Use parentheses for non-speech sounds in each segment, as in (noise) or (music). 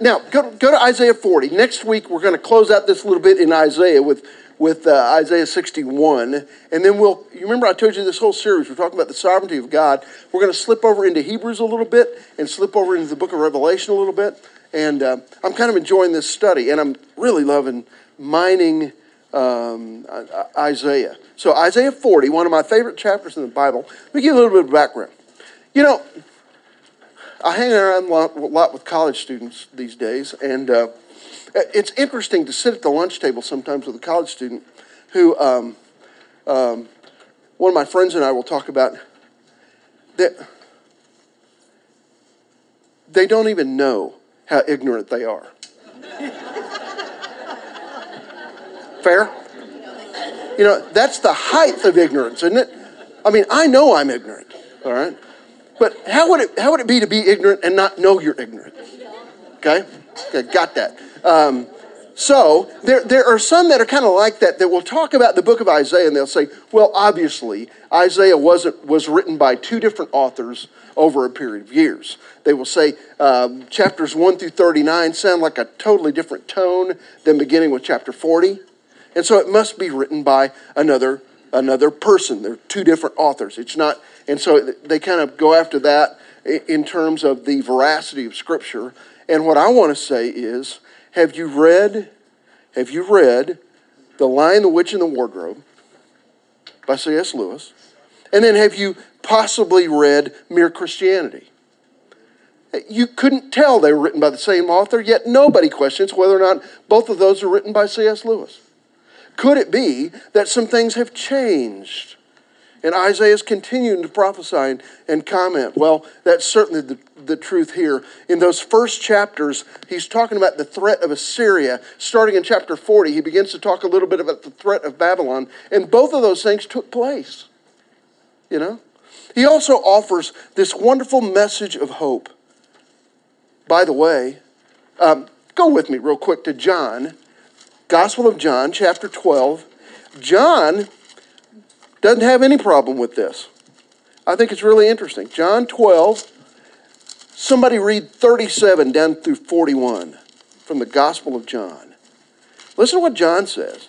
now go, go to Isaiah 40. Next week, we're going to close out this little bit in Isaiah with, with uh, Isaiah 61. And then we'll, you remember I told you this whole series, we're talking about the sovereignty of God. We're going to slip over into Hebrews a little bit and slip over into the book of Revelation a little bit. And uh, I'm kind of enjoying this study, and I'm really loving mining um, Isaiah. So, Isaiah 40, one of my favorite chapters in the Bible. Let me give you a little bit of background. You know, I hang around a lot, with college students these days, and uh, it's interesting to sit at the lunch table sometimes with a college student who, um, um, one of my friends and I will talk about that they don't even know how ignorant they are. (laughs) Fair? You know, that's the height of ignorance, isn't it? I mean, I know I'm ignorant, all right? But how would it how would it be to be ignorant and not know you're ignorant? Okay, okay got that. Um, so there there are some that are kind of like that that will talk about the book of Isaiah and they'll say, well, obviously Isaiah wasn't was written by two different authors over a period of years. They will say um, chapters one through thirty nine sound like a totally different tone than beginning with chapter forty, and so it must be written by another another person. They're two different authors. It's not and so they kind of go after that in terms of the veracity of Scripture. And what I want to say is have you read, have you read The Lion, the Witch, and the Wardrobe by C.S. Lewis? And then have you possibly read Mere Christianity? You couldn't tell they were written by the same author, yet nobody questions whether or not both of those are written by C.S. Lewis. Could it be that some things have changed? And Isaiah is continuing to prophesy and comment. Well, that's certainly the, the truth here. In those first chapters, he's talking about the threat of Assyria. Starting in chapter 40, he begins to talk a little bit about the threat of Babylon. And both of those things took place. You know? He also offers this wonderful message of hope. By the way, um, go with me real quick to John, Gospel of John, chapter 12. John doesn't have any problem with this. I think it's really interesting. John 12, somebody read 37 down through 41 from the Gospel of John. Listen to what John says.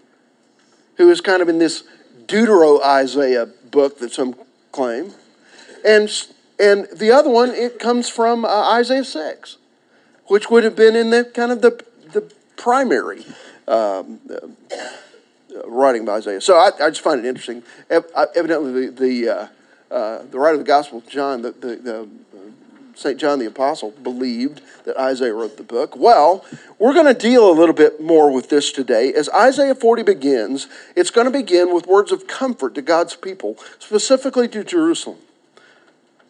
who is kind of in this Deutero Isaiah book that some claim. And, and the other one, it comes from uh, Isaiah 6, which would have been in the kind of the, the primary um, uh, writing by Isaiah. So I, I, just find it interesting. Evidently, the, the uh, uh, the writer of the Gospel John, the, the, uh, St. John the Apostle, believed that Isaiah wrote the book. Well, we're going to deal a little bit more with this today. As Isaiah 40 begins, it's going to begin with words of comfort to God's people, specifically to Jerusalem.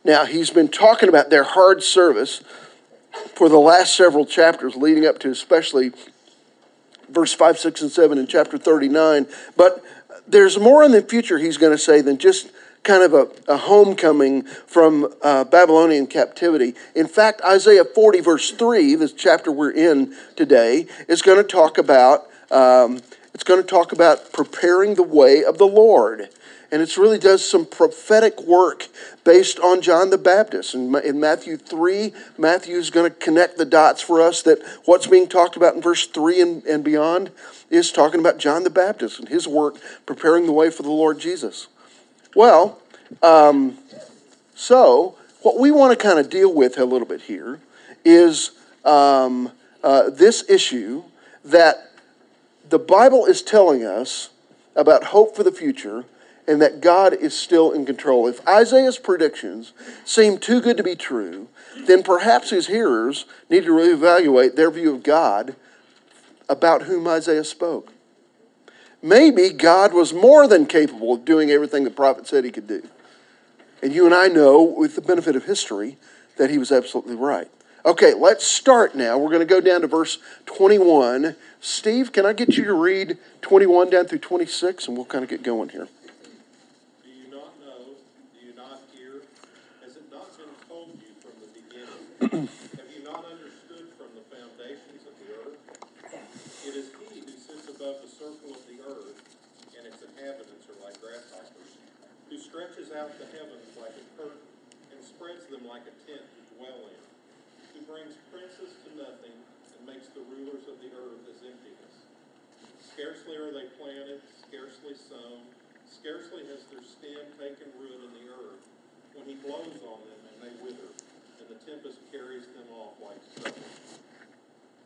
Now, he's been talking about their hard service for the last several chapters, leading up to especially verse 5, 6, and 7 in chapter 39. But there's more in the future he's going to say than just kind of a, a homecoming from uh, Babylonian captivity. In fact, Isaiah 40, verse 3, this chapter we're in today, is going to talk about. Um, it's going to talk about preparing the way of the Lord. And it really does some prophetic work based on John the Baptist. And in Matthew 3, Matthew is going to connect the dots for us that what's being talked about in verse 3 and, and beyond is talking about John the Baptist and his work preparing the way for the Lord Jesus. Well, um, so what we want to kind of deal with a little bit here is um, uh, this issue that the Bible is telling us about hope for the future, and that God is still in control. If Isaiah's predictions seem too good to be true, then perhaps his hearers need to reevaluate their view of God about whom Isaiah spoke. Maybe God was more than capable of doing everything the prophet said he could do. And you and I know, with the benefit of history, that he was absolutely right. Okay, let's start now. We're going to go down to verse 21. Steve, can I get you to read 21 down through 26 and we'll kind of get going here? Do you not know? Do you not hear? Has it not been told you from the beginning? (clears throat) Have you not understood from the foundations of the earth? It is he who sits above the circle of the earth, and its inhabitants are like grasshoppers, who stretches out the heavens like a curtain, and spreads them like a tent to dwell in, who brings princes to nothing, and makes the rulers of the earth as emptiness. Scarcely are they planted, scarcely sown, scarcely has their stem taken root in the earth, when he blows on them and they wither, and the tempest carries them off like stubble.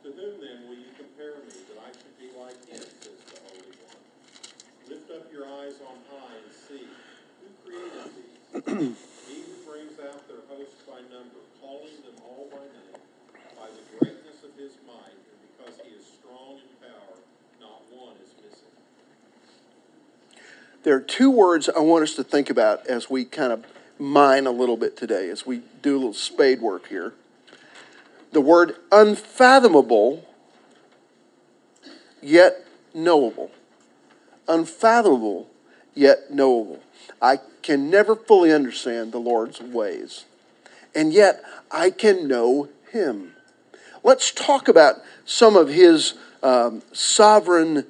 To whom then will you compare me, that I should be like him, says the Holy One? Lift up your eyes on high and see, he brings out their by number, calling them all by name, by the greatness of his might, and because he is strong in power, not one is missing. There are two words I want us to think about as we kind of mine a little bit today, as we do a little spade work here. The word unfathomable, yet knowable. Unfathomable, yet knowable. I can never fully understand the Lord's ways, and yet I can know Him. Let's talk about some of His um, sovereign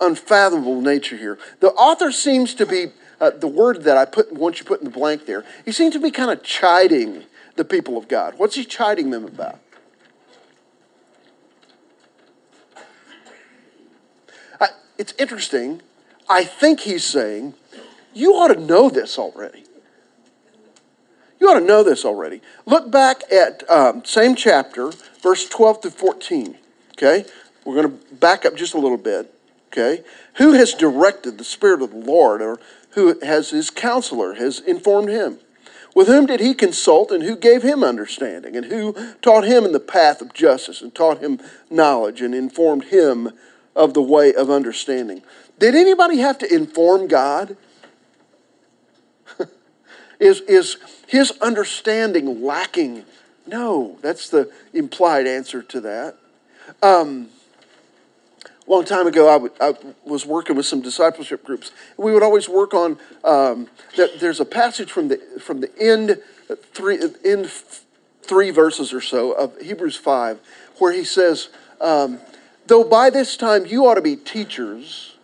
unfathomable nature here. The author seems to be, uh, the word that I put, once you put in the blank there, he seems to be kind of chiding the people of God. What's he chiding them about? It's interesting. I think he's saying, you ought to know this already. You ought to know this already. Look back at um, same chapter, verse 12 to 14. Okay? We're going to back up just a little bit. Okay? Who has directed the Spirit of the Lord, or who has his counselor, has informed him? With whom did he consult, and who gave him understanding, and who taught him in the path of justice, and taught him knowledge, and informed him of the way of understanding? Did anybody have to inform God? Is, is his understanding lacking? No, that's the implied answer to that. Um, a long time ago, I, was working with some discipleship groups. We would always work on. Um, that. there's a passage from the from the end three end three verses or so of Hebrews five, where he says, um, "Though by this time you ought to be teachers,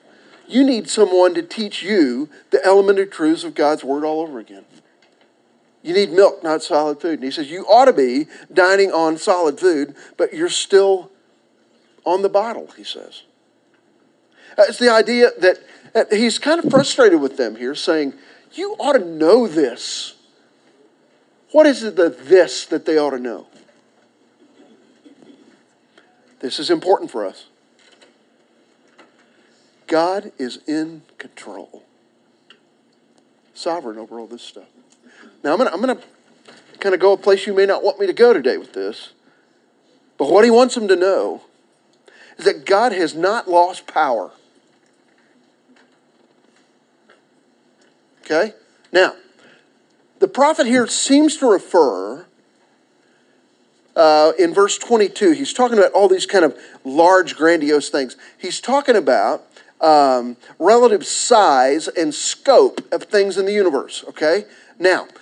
you need someone to teach you the elementary truths of God's word all over again." You need milk, not solid food. And he says, You ought to be dining on solid food, but you're still on the bottle, he says. Uh, it's the idea that, he's kind of frustrated with them here, saying, You ought to know this. What is it the this that they ought to know? This is important for us. God is in control, sovereign over all this stuff. Now, I'm going to I'm going to kind of go a place you may not want me to go today with this, but what he wants them to know is that God has not lost power. Okay? Now, the prophet here seems to refer uh, in verse 22, he's talking about all these kind of large, grandiose things. He's talking about um, relative size and scope of things in the universe. Okay? Now,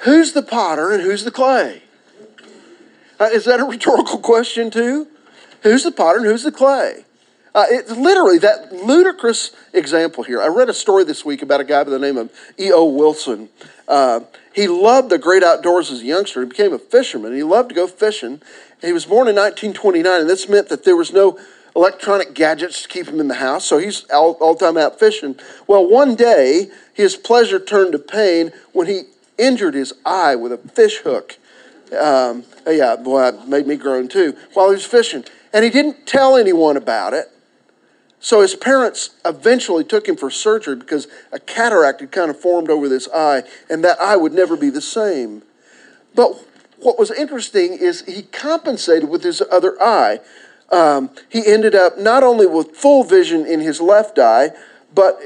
Who's the potter and who's the clay? Uh, is that a (laughs) rhetorical question, too? Who's the potter and who's the clay? Uh, it's literally that ludicrous example here. I read a story this week about a guy by the name of E.O. Wilson. Uh, he loved the great outdoors as a youngster. He became a fisherman. He loved to go fishing. He was born in 1929, and this meant that there was no electronic gadgets to keep him in the house, so he's all, all time out fishing. Well, one day, his pleasure turned to pain when he injured his eye with a fish hook. Um, yeah, boy, it made me groan too, while he was fishing. And he didn't tell anyone about it. So his parents eventually took him for surgery because a cataract had kind of formed over this eye, and that eye would never be the same. But what was interesting is he compensated with his other eye. Um, he ended up not only with full vision in his left eye, but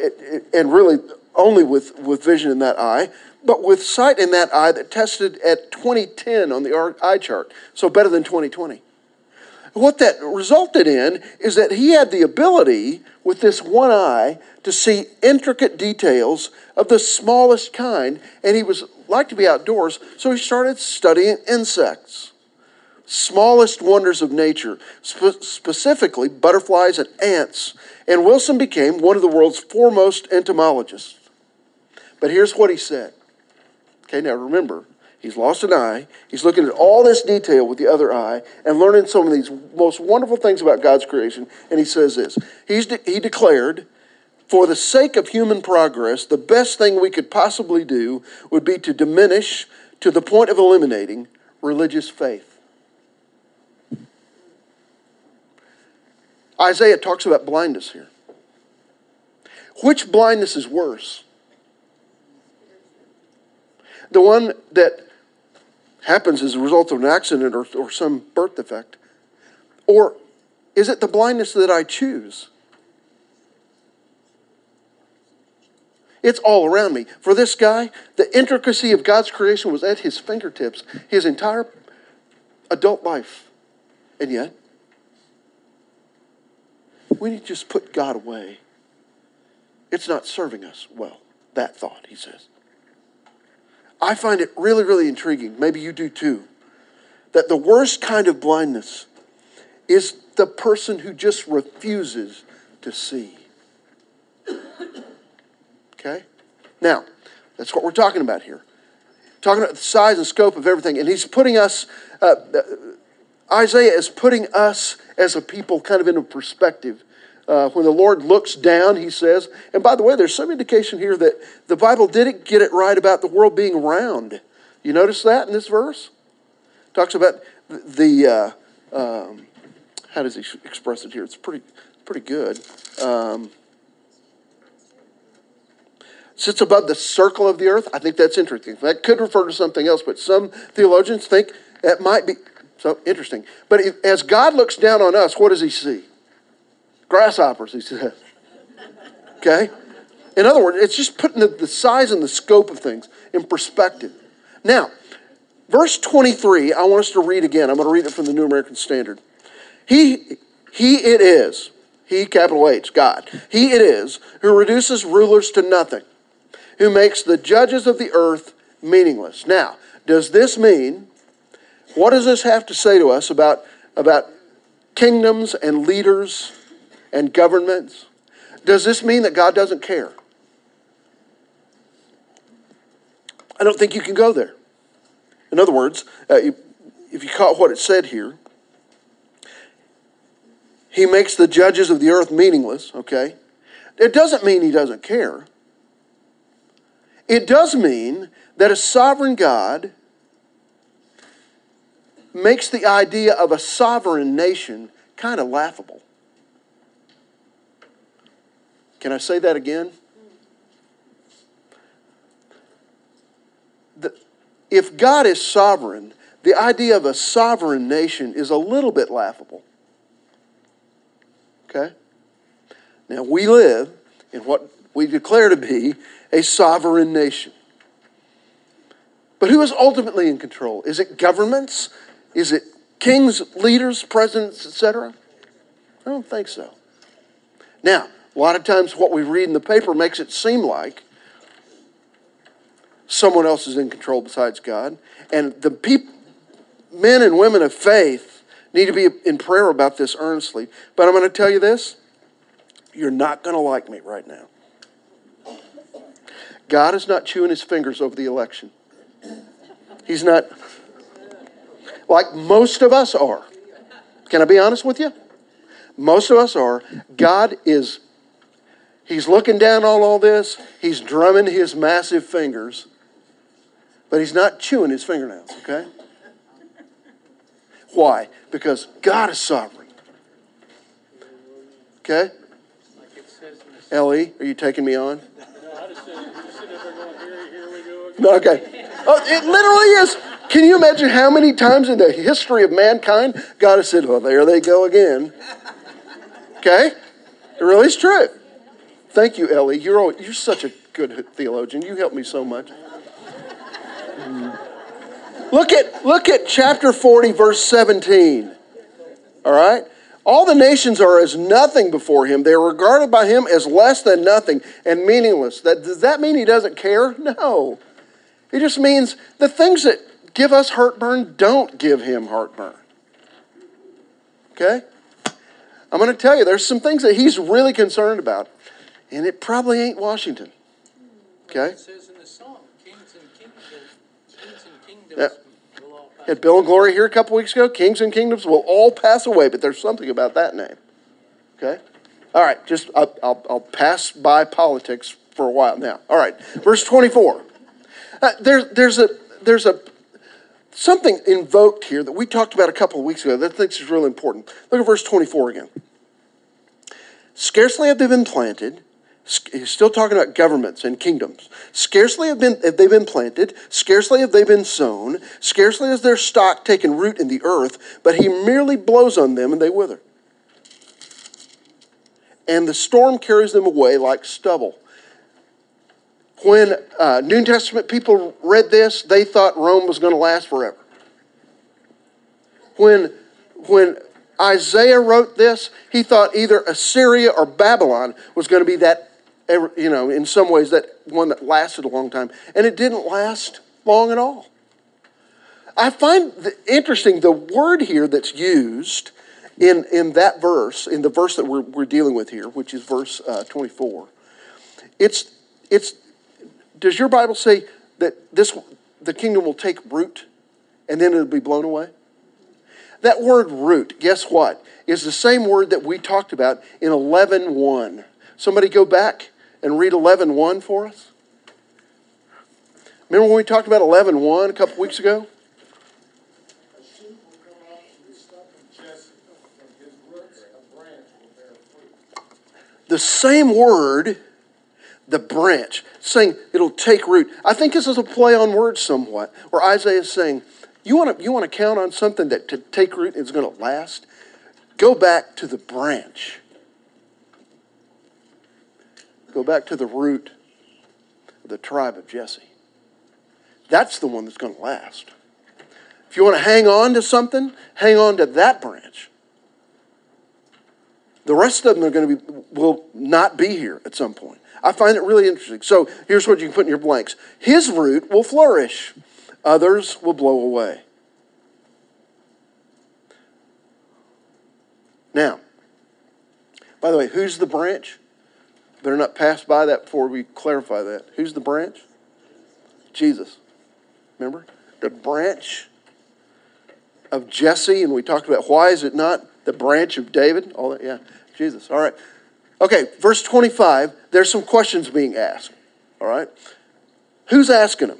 and really only with, with vision in that eye, but with sight in that eye that tested at 2010 on the eye chart, so better than 2020 what that resulted in is that he had the ability with this one eye to see intricate details of the smallest kind and he was like to be outdoors so he started studying insects smallest wonders of nature spe- specifically butterflies and ants and wilson became one of the world's foremost entomologists but here's what he said okay now remember He's lost an eye. He's looking at all this detail with the other eye and learning some of these most wonderful things about God's creation. And he says this He's de- He declared, For the sake of human progress, the best thing we could possibly do would be to diminish to the point of eliminating religious faith. Isaiah talks about blindness here. Which blindness is worse? The one that happens as a result of an accident or, or some birth defect? Or is it the blindness that I choose? It's all around me. For this guy, the intricacy of God's creation was at his fingertips his entire adult life. And yet, we need to just put God away. It's not serving us well, that thought, he says. I find it really, really intriguing. Maybe you do too. That the worst kind of blindness is the person who just refuses to see. Okay? Now, that's what we're talking about here. Talking about the size and scope of everything. And he's putting us, uh, Isaiah is putting us as a people kind of in a perspective uh, when the Lord looks down, he says, and by the way, there's some indication here that the Bible didn't get it right about the world being round. You notice that in this verse? Talks about the, uh, um, how does he express it here? It's pretty, pretty good. Um, sits above the circle of the earth. I think that's interesting. That could refer to something else, but some theologians think that might be so interesting. But if, as God looks down on us, what does he see? grasshoppers, he says. (laughs) Okay? In other words, it's just putting the, the size and the scope of things in perspective. Now, verse 23, I want us to read again. I'm going to read it from the New American Standard. He, he it is, he, capital H, God, he it is who reduces rulers to nothing, who makes the judges of the earth meaningless. Now, does this mean, what does this have to say to us about, about kingdoms and leaders and governments. Does this mean that God doesn't care? I don't think you can go there. In other words, uh, if you caught what it said here, he makes the judges of the earth meaningless, okay? It doesn't mean he doesn't care. It does mean that a sovereign God makes the idea of a sovereign nation kind of laughable. Can I say that again? The, if God is sovereign, the idea of a sovereign nation is a little bit laughable. Okay? Now, we live in what we declare to be a sovereign nation. But who is ultimately in control? Is it governments? Is it kings, leaders, presidents, etc.? I don't think so. Now, a lot of times, what we read in the paper makes it seem like someone else is in control besides God. And the peop- men and women of faith Need to be in prayer about this earnestly. But I'm going to tell you this you're not going to like me right now. God is not chewing his fingers over the election. He's not, like most of us are. Can I be honest with you? Most of us are. God is, he's looking down on all this, he's drumming his massive fingers, but he's not chewing his fingernails, okay? Why? Because God is sovereign. Okay? Ellie, are you taking me on? No, okay. Oh, it literally is. Can you imagine how many times in the history of mankind God has said, well, there they go again? Okay? It really is true. Thank you, Ellie. You're, all, you're such a good theologian. You help me so much. Mm. Look at, look at chapter 40, verse 17. All right? All the nations are as nothing before him. They are regarded by him as less than nothing and meaningless. That, does that mean he doesn't care? No. It just means the things that give us heartburn don't give him heartburn. Okay? I'm going to tell you, there's some things that he's really concerned about, and it probably ain't Washington. Okay? Says in the song, kings and kingdoms, kings and kingdoms yeah. will all pass Had Bill and Gloria here a couple weeks ago. Kings and kingdoms will all pass away, but there's something about that name. Okay? All right, just I'll, I'll, I'll pass by politics for a while now. All right, verse 24. Uh, there, there's a there's a something invoked here that we talked about a couple of weeks ago that I think is really important. Look at verse 24 again. Scarcely have they been planted. He's still talking about governments and kingdoms. Scarcely have, been, have they been planted, scarcely have they been sown, scarcely has their stock taken root in the earth, but he merely blows on them and they wither. And the storm carries them away like stubble when uh, New Testament people read this, they thought Rome was going to last forever. When, when Isaiah wrote this, he thought either Assyria or Babylon was going to be that, you know, in some ways, that one that lasted a long time. And it didn't last long at all. I find interesting the word here that's used in, in that verse, in the verse that we're, we're dealing with here, which is verse uh, 24. It's, it's does your Bible say that this the kingdom will take root and then it'll be blown away? That word root, guess what? Is the same word that we talked about in 11.1. Somebody go back and read 11.1 for us. Remember when we talked about 11.1 a couple weeks ago? The same word the branch, saying it'll take root. I think this is a play on words somewhat, where Isaiah is saying, you want to you want to count on something that to take root is going to last? Go back to the branch. Go back to the root of the tribe of Jesse. That's the one that's going to last. If you want to hang on to something, hang on to that branch. The rest of them are going to be will not be here at some point. I find it really interesting. So here's what you can put in your blanks His root will flourish, others will blow away. Now, by the way, who's the branch? Better not pass by that before we clarify that. Who's the branch? Jesus. Remember? The branch of Jesse, and we talked about why is it not the branch of David? All that, yeah, Jesus. All right. Okay, verse 25, there's some questions being asked. All right? Who's asking them?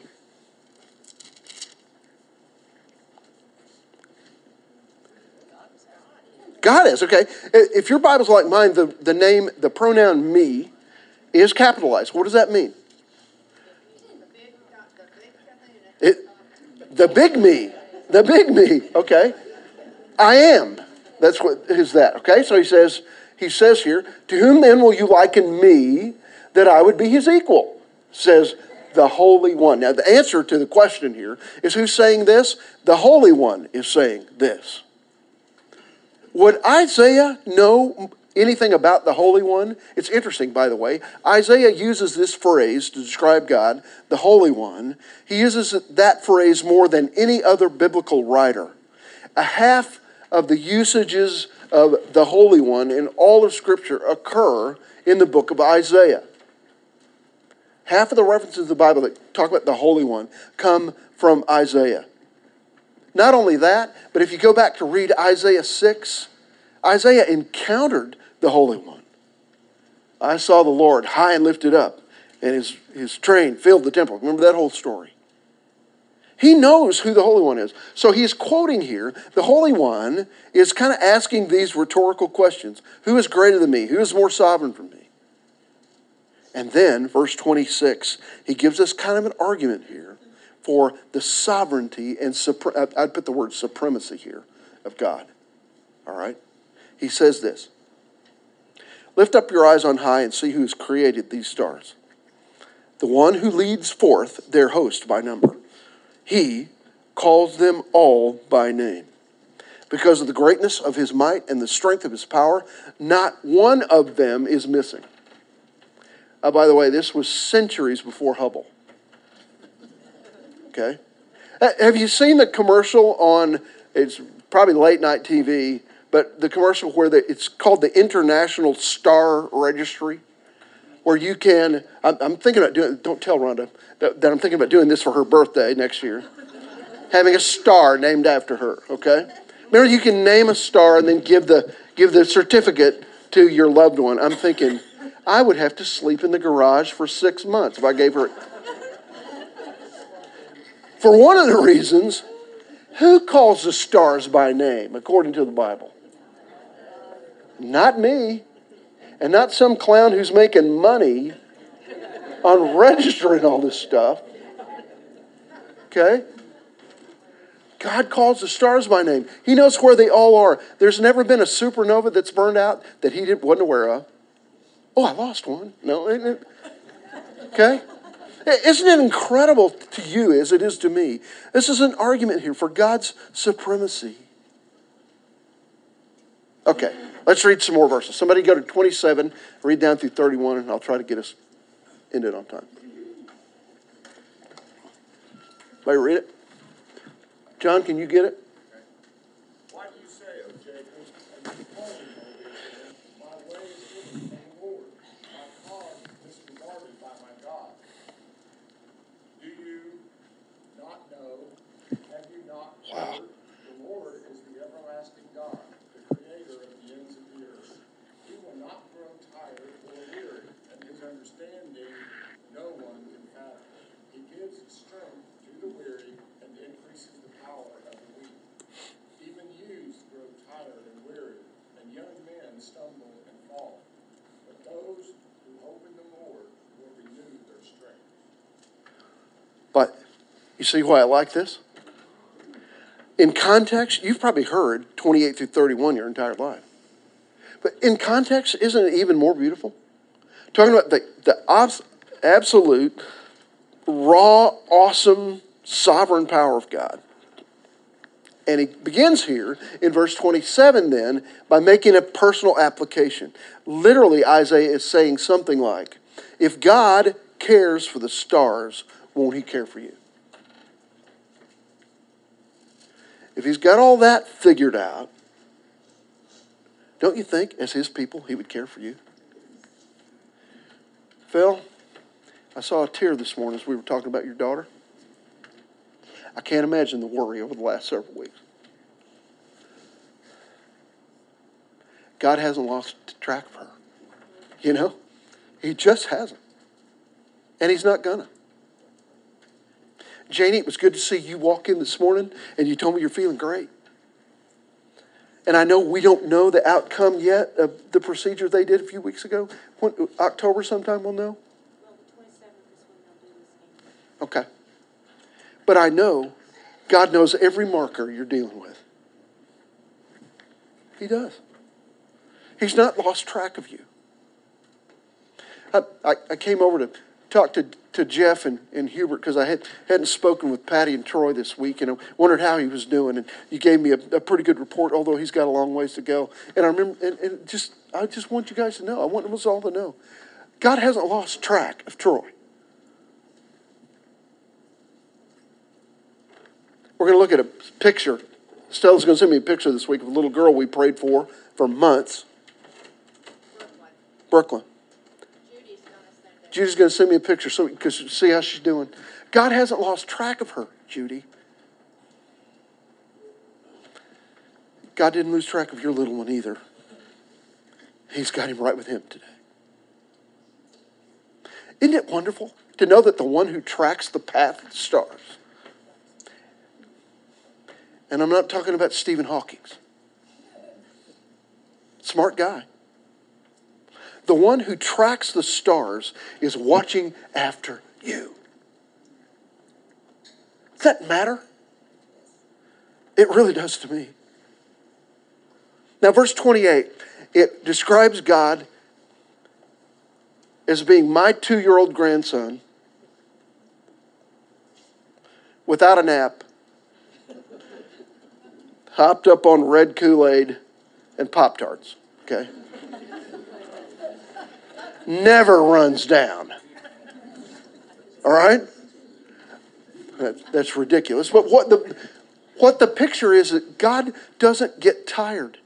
God is, okay. If your Bible's like mine, the, the name, the pronoun me is capitalized. What does that mean? It, the big me. The big me, okay. I am. That's what is that, okay? So he says, he says here, To whom then will you liken me that I would be his equal? Says the Holy One. Now, the answer to the question here is who's saying this? The Holy One is saying this. Would Isaiah know anything about the Holy One? It's interesting, by the way. Isaiah uses this phrase to describe God, the Holy One. He uses that phrase more than any other biblical writer. A half of the usages of the Holy One in all of Scripture occur in the book of Isaiah. Half of the references in the Bible that talk about the Holy One come from Isaiah. Not only that, but if you go back to read Isaiah 6, Isaiah encountered the Holy One. I saw the Lord high and lifted up, and his, his train filled the temple. Remember that whole story? He knows who the Holy One is. So he's quoting here the Holy One is kind of asking these rhetorical questions Who is greater than me? Who is more sovereign than me? And then, verse 26, he gives us kind of an argument here for the sovereignty and I'd put the word supremacy here of God. All right? He says this Lift up your eyes on high and see who has created these stars. The one who leads forth their host by number. He calls them all by name. Because of the greatness of his might and the strength of his power, not one of them is missing. Uh, by the way, this was centuries before Hubble. Okay? Uh, have you seen the commercial on, it's probably late night TV, but the commercial where the, it's called the International Star Registry? Where you can, I'm, I'm thinking about doing, don't tell Rhonda that, that I'm thinking about doing this for her birthday next year. Having a star named after her, okay? Remember, you can name a star and then give the, give the certificate to your loved one. I'm thinking, I would have to sleep in the garage for six months if I gave her. For one of the reasons, who calls the stars by name according to the Bible? Not me, and not some clown who's making money on registering all this stuff. Okay? God calls the stars by name. He knows where they all are. There's never been a supernova that's burned out that he didn't, wasn't aware of. Oh, I lost one. No, isn't it? Okay? Isn't it incredible to you as it is to me? This is an argument here for God's supremacy. Okay, let's read some more verses. Somebody go to 27, read down through 31, and I'll try to get us ended on time. May read it? John, can you get it? You see why I like this? In context, you've probably heard 28 through 31 your entire life. But in context, isn't it even more beautiful? Talking about the, the absolute, raw, awesome, sovereign power of God. And he begins here in verse 27 then by making a personal application. Literally, Isaiah is saying something like, If God cares for the stars, won't He care for you? If He's got all that figured out, don't you think, as His people, He would care for you? Phil, I saw a tear this morning as we were talking about your daughter. I can't imagine the worry over the last several weeks. God hasn't lost track of her. You know? He just hasn't. And He's not gonna. Janie, it was good to see you walk in this morning and you told me you're feeling great. And I know we don't know the outcome yet of the procedure they did a few weeks ago. When, October sometime we'll know? Okay. But I know God knows every marker you're dealing with. He does. He's not lost track of you. I, I, I came over to talk to to Jeff and, and Hubert because I had, hadn't spoken with Patty and Troy this week and I wondered how he was doing. And you gave me a, a pretty good report, although he's got a long ways to go. And I remember, and, and just I just want you guys to know, I want us all to know, God hasn't lost track of Troy. We're going to look at a picture Stella's going to send me a picture this week of a little girl we prayed for for months. Brooklyn. Judy's going to send me a picture so because see how she's doing. God hasn't lost track of her, Judy. God didn't lose track of your little one either. He's got him right with him today. Isn't it wonderful to know that the one who tracks the path of the stars, and I'm not talking about Stephen Hawking, smart guy. The one who tracks the stars is watching after you. Does that matter? It really does to me. Now, verse 28, it describes God as being my two year old grandson without a nap, hopped up on red Kool Aid and Pop Tarts, okay? Never runs down. All right? That, that's ridiculous. But what the, what the picture is that God doesn't get tired.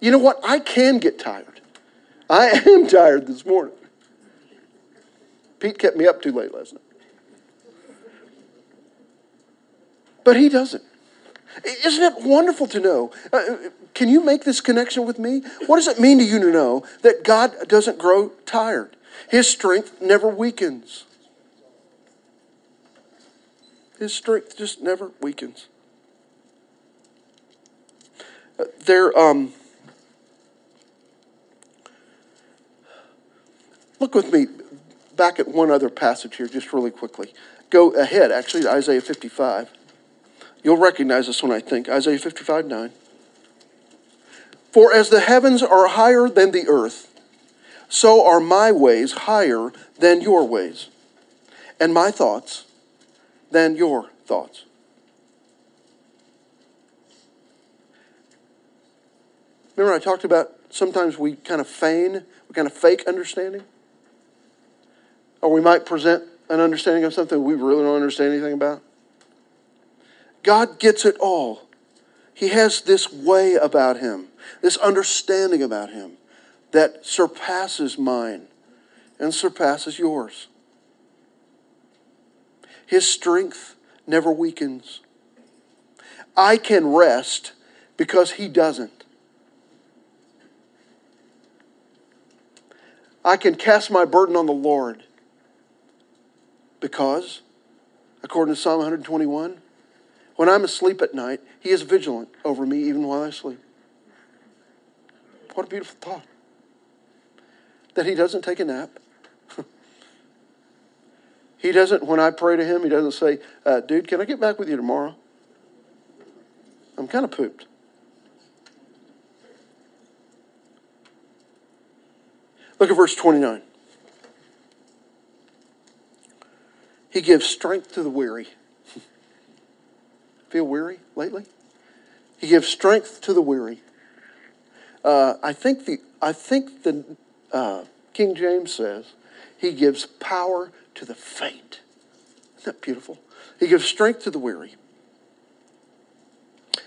You know what? I can get tired. I (laughs) am tired this morning. Pete kept me up too late last night. But he doesn't. Isn't it wonderful to know? Uh, can you make this connection with me? What does it mean to you to know that God doesn't grow tired? His strength never weakens. His strength just never weakens. Uh, there, um, Look with me back at one other passage here, just really quickly. Go ahead, actually, Isaiah 55. You'll recognize this one, I think. Isaiah 55 9. For as the heavens are higher than the earth, so are my ways higher than your ways, and my thoughts than your thoughts. Remember, I talked about sometimes we kind of feign, we kind of fake understanding? Or we might present an understanding of something we really don't understand anything about. God gets it all. He has this way about him, this understanding about him that surpasses mine and surpasses yours. His strength never weakens. I can rest because he doesn't. I can cast my burden on the Lord because, according to Psalm 121, when I'm asleep at night, He is vigilant over me even while I sleep. What a beautiful thought. That He doesn't take a nap. (laughs) he doesn't, when I pray to Him, He doesn't say, uh, dude, can I get back with you tomorrow? I'm kind of pooped. Look at verse 29. He gives strength to the weary. Feel weary lately? He gives strength to the weary. Uh, I think the I think the uh, King James says he gives power to the faint. Isn't that beautiful? He gives strength to the weary.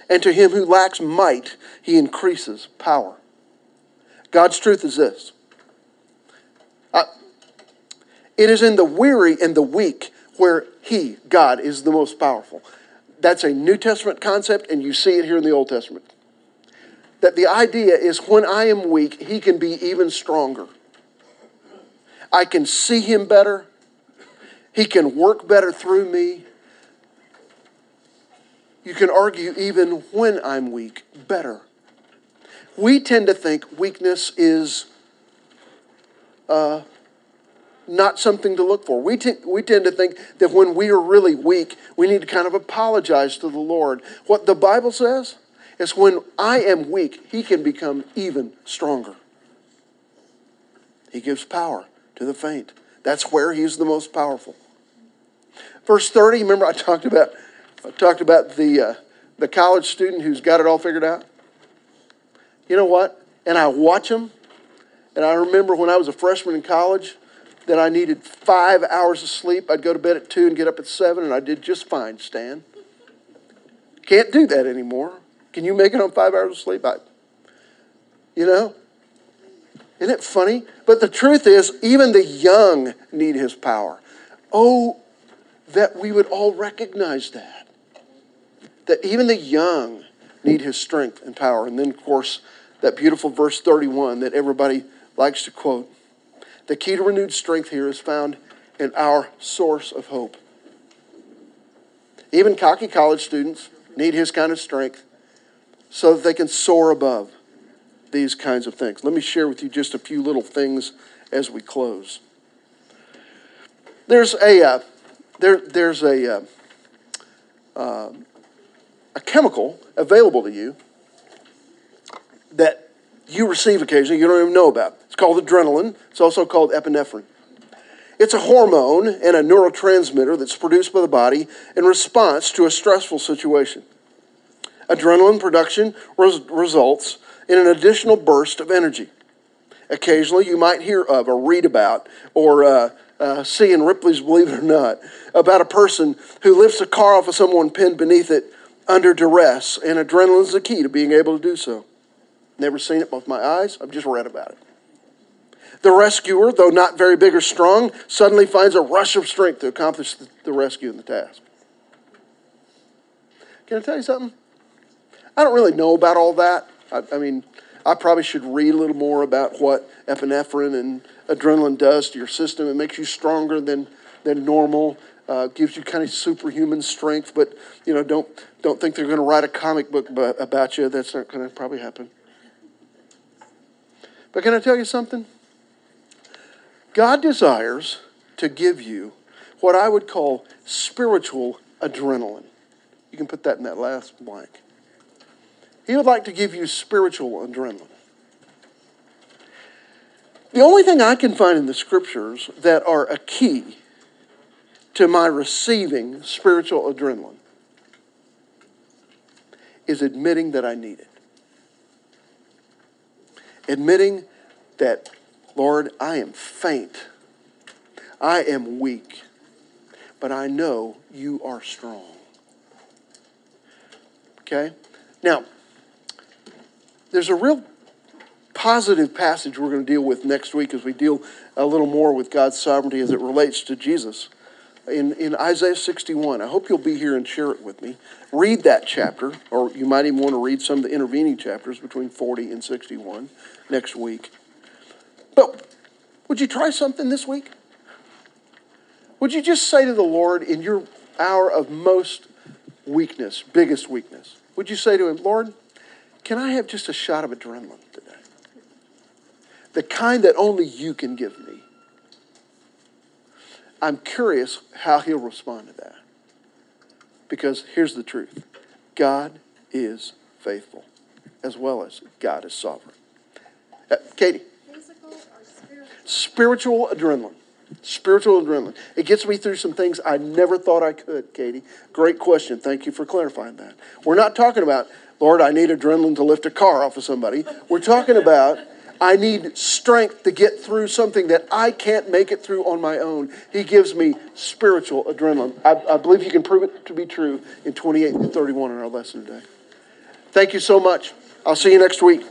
And to him who lacks might, he increases power. God's truth is this it is in the weary and the weak where He, God, is the most powerful. That's a New Testament concept, and you see it here in the Old Testament. That the idea is when I am weak, He can be even stronger. I can see Him better, He can work better through me. You can argue even when I'm weak, better. We tend to think weakness is uh, not something to look for. We, t- we tend to think that when we are really weak, we need to kind of apologize to the Lord. What the Bible says is when I am weak, He can become even stronger. He gives power to the faint. That's where He's the most powerful. Verse 30, remember I talked about, I talked about the, uh, the college student who's got it all figured out? You know what? And I watch him, and I remember when I was a freshman in college, that I needed five hours of sleep. I'd go to bed at two and get up at seven, and I did just fine, Stan. Can't do that anymore. Can you make it on five hours of sleep? I, you know? Isn't it funny? But the truth is, even the young need his power. Oh, that we would all recognize that. That even the young need his strength and power. And then, of course, that beautiful verse 31 that everybody likes to quote. The key to renewed strength here is found in our source of hope. Even cocky college students need his kind of strength so that they can soar above these kinds of things. Let me share with you just a few little things as we close. There's a uh, there there's a uh, uh, a chemical available to you that you receive occasionally you don't even know about. It's called adrenaline. It's also called epinephrine. It's a hormone and a neurotransmitter that's produced by the body in response to a stressful situation. Adrenaline production res- results in an additional burst of energy. Occasionally, you might hear of or read about or uh, uh, see in Ripley's Believe It or Not about a person who lifts a car off of someone pinned beneath it under duress, and adrenaline is the key to being able to do so. Never seen it with my eyes, I've just read about it. The rescuer, though not very big or strong, suddenly finds a rush of strength to accomplish the rescue and the task. Can I tell you something? I don't really know about all that. I, I mean, I probably should read a little more about what epinephrine and adrenaline does to your system. It makes you stronger than, than normal. Uh, gives you kind of superhuman strength, but you know, don't don't think they're going to write a comic book about you. That's not going to probably happen. But can I tell you something? God desires to give you what I would call spiritual adrenaline. You can put that in that last blank. He would like to give you spiritual adrenaline. The only thing I can find in the scriptures that are a key to my receiving spiritual adrenaline is admitting that I need it. Admitting that, Lord, I am faint. I am weak. But I know you are strong. Okay? Now, there's a real positive passage we're going to deal with next week as we deal a little more with God's sovereignty as it relates to Jesus. In, in Isaiah 61, I hope you'll be here and share it with me. Read that chapter, or you might even want to read some of the intervening chapters between 40 and 61 next week. But would you try something this week? Would you just say to the Lord in your hour of most weakness, biggest weakness, would you say to Him, Lord, can I have just a shot of adrenaline today? The kind that only you can give me. I'm curious how he'll respond to that. Because here's the truth God is faithful, as well as God is sovereign. Uh, Katie. Spiritual? spiritual adrenaline. Spiritual adrenaline. It gets me through some things I never thought I could, Katie. Great question. Thank you for clarifying that. We're not talking about Lord, I need adrenaline to lift a car off of somebody. We're talking about I need strength to get through something that I can't make it through on my own. He gives me spiritual adrenaline. I, I believe you can prove it to be true in 28 and 31 in our lesson today. Thank you so much. I'll see you next week.